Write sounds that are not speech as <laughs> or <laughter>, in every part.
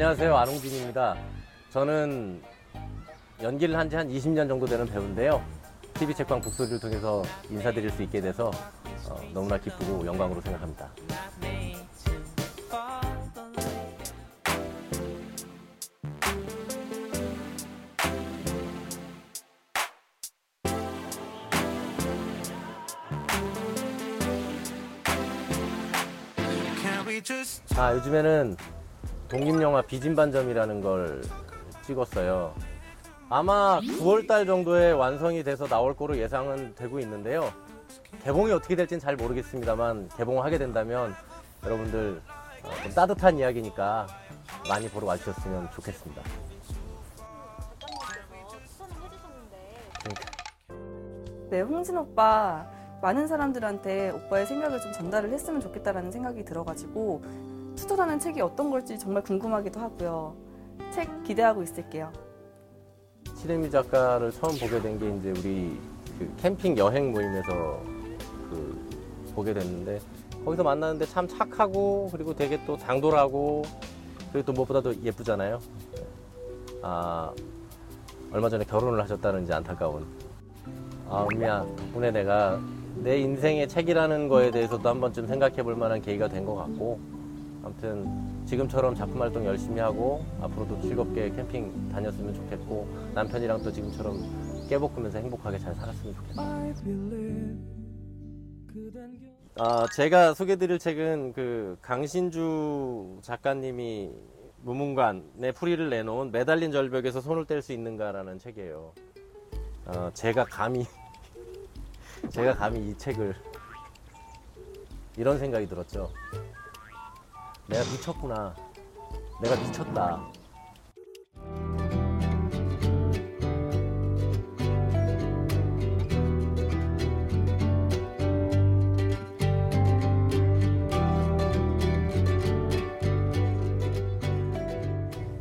안녕하세요. 안홍진입니다. 저는 연기를 한지한 20년 정도 되는 배우인데요. TV 책방 북소리를 통해서 인사드릴 수 있게 돼서 어, 너무나 기쁘고 영광으로 생각합니다. 아, 요즘에는 독립영화 비진반점이라는 걸 찍었어요. 아마 9월달 정도에 완성이 돼서 나올 거로 예상은 되고 있는데요. 개봉이 어떻게 될지는 잘 모르겠습니다만 개봉을 하게 된다면 여러분들 어, 좀 따뜻한 이야기니까 많이 보러 와주셨으면 좋겠습니다. 네, 홍진 오빠 많은 사람들한테 오빠의 생각을 좀 전달을 했으면 좋겠다라는 생각이 들어가지고 투토라는 책이 어떤 걸지 정말 궁금하기도 하고요. 책 기대하고 있을게요. 치레미 작가를 처음 보게 된 게 이제 우리 그 캠핑 여행 모임에서 그 보게 됐는데 거기서 만났는데 참 착하고 그리고 되게 또 당돌하고 그리고 또 무엇보다도 예쁘잖아요. 아 얼마 전에 결혼을 하셨다는 이제 안타까운. 아 은미야 덕분에 내가 내 인생의 책이라는 거에 대해서도 한 번쯤 생각해 볼 만한 계기가 된 것 같고 아무튼 지금처럼 작품 활동 열심히 하고 앞으로도 즐겁게 캠핑 다녔으면 좋겠고 남편이랑 또 지금처럼 깨볶으면서 행복하게 잘 살았으면 좋겠어요. 아, 제가 소개드릴 책은 그 강신주 작가님이 무문관의 풀이를 내놓은 매달린 절벽에서 손을 뗄 수 있는가라는 책이에요. 어, 제가 감히 <laughs> 제가 감히 이 책을 이런 생각이 들었죠. 내가 미쳤구나. 내가 미쳤다.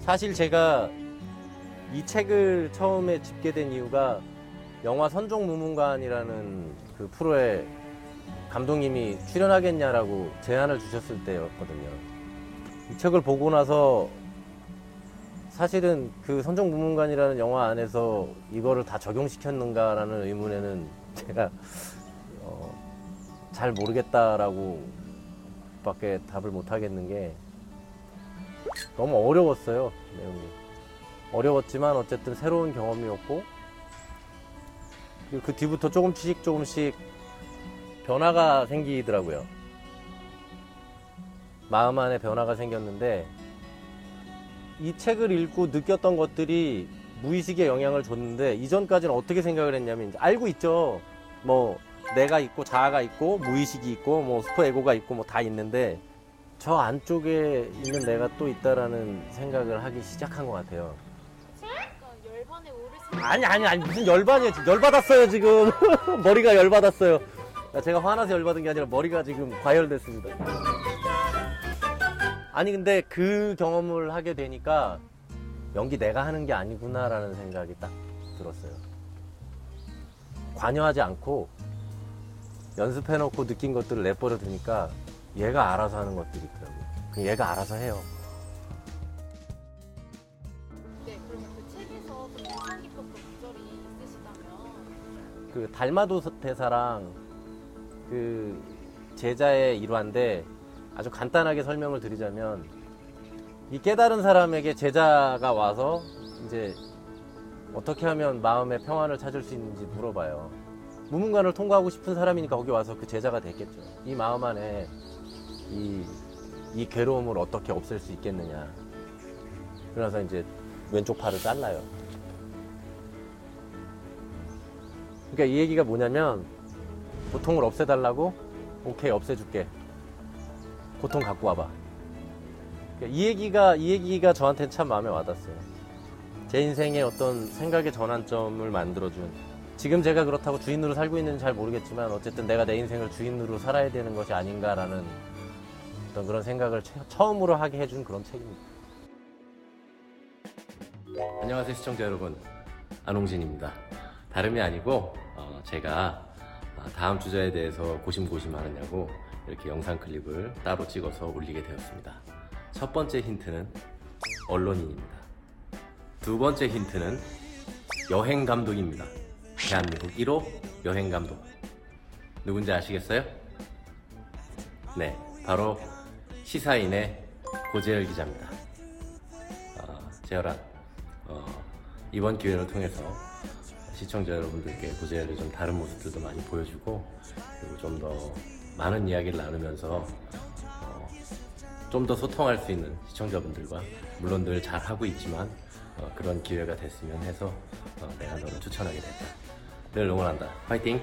사실 제가 이 책을 처음에 집게 이유가 영화 선종무문관이라는 그 프로에 감독님이 출연하겠냐라고 제안을 주셨을 때였거든요. 이 책을 보고 나서 사실은 그 선종무문관이라는 영화 안에서 이거를 다 적용시켰는가라는 의문에는 제가 어, 잘 모르겠다라고 밖에 답을 못 하겠는 게 너무 어려웠어요 내용이. 어려웠지만 어쨌든 새로운 경험이었고 그 뒤부터 조금씩 조금씩 변화가 생기더라고요 마음 안에 변화가 생겼는데 이 책을 읽고 느꼈던 것들이 무의식에 영향을 줬는데 이전까지는 어떻게 생각을 했냐면 알고 있죠 뭐 내가 있고 자아가 있고 무의식이 있고 뭐 슈퍼 에고가 있고 뭐 다 있는데 저 안쪽에 있는 내가 또 있다라는 생각을 하기 시작한 것 같아요. 아니 아니 아니 무슨 열받이에요. 지금 열받았어요 지금 <laughs> 머리가 열받았어요. 아, 제가 화나서 열받은 게 아니라 머리가 지금 과열됐습니다. 아니 근데 그 경험을 하게 되니까 연기 내가 하는 게 아니구나라는 생각이 딱 들었어요. 관여하지 않고 연습해놓고 느낀 것들을 내버려 두니까 얘가 알아서 하는 것들이 있더라고요. 그 얘가 알아서 해요. 네, 그러면 그 책에서 좀 인상 깊었던 구절이 있으시다면 그 달마도 대사랑 그 제자의 일화인데 아주 간단하게 설명을 드리자면 이 깨달은 사람에게 제자가 와서 이제 어떻게 하면 마음의 평안을 찾을 수 있는지 물어봐요. 무문관을 통과하고 싶은 사람이니까 거기 와서 그 제자가 됐겠죠. 이 마음 안에 이, 이 괴로움을 어떻게 없앨 수 있겠느냐. 그러면서 이제 왼쪽 팔을 잘라요. 그러니까 이 얘기가 뭐냐면 고통을 없애달라고 오케이 없애줄게 고통 갖고 와봐. 그러니까 이 얘기가 이 얘기가 저한테 참 마음에 와닿았어요. 제 인생의 어떤 생각의 전환점을 만들어준 지금 제가 그렇다고 주인으로 살고 있는지 잘 모르겠지만 어쨌든 내가 내 인생을 주인으로 살아야 되는 것이 아닌가라는 어떤 그런 생각을 처- 처음으로 하게 해준 그런 책입니다. 안녕하세요 시청자 여러분. 안홍진입니다. 다름이 아니고 어, 제가 아, 다음 주자에 대해서 고심고심하느냐고 이렇게 영상 클립을 따로 찍어서 올리게 되었습니다. 첫 번째 힌트는 언론인입니다. 두 번째 힌트는 여행 감독입니다. 대한민국 1호 여행 감독. 누군지 아시겠어요? 네, 바로 시사인의 고재열 기자입니다. 아, 재열아, 어, 이번 기회를 통해서 시청자 여러분들께 고재열의 좀 다른 모습들도 많이 보여주고 그리고 좀 더 많은 이야기를 나누면서 어, 좀더 소통할 수 있는 시청자분들과 물론 늘 잘 하고 있지만 어, 그런 기회가 됐으면 해서 어, 내가 너를 추천하게 됐다. 늘 응원한다. 파이팅!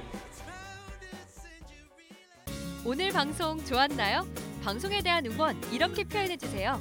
오늘 방송 좋았나요? 방송에 대한 응원 이렇게 표현해 주세요.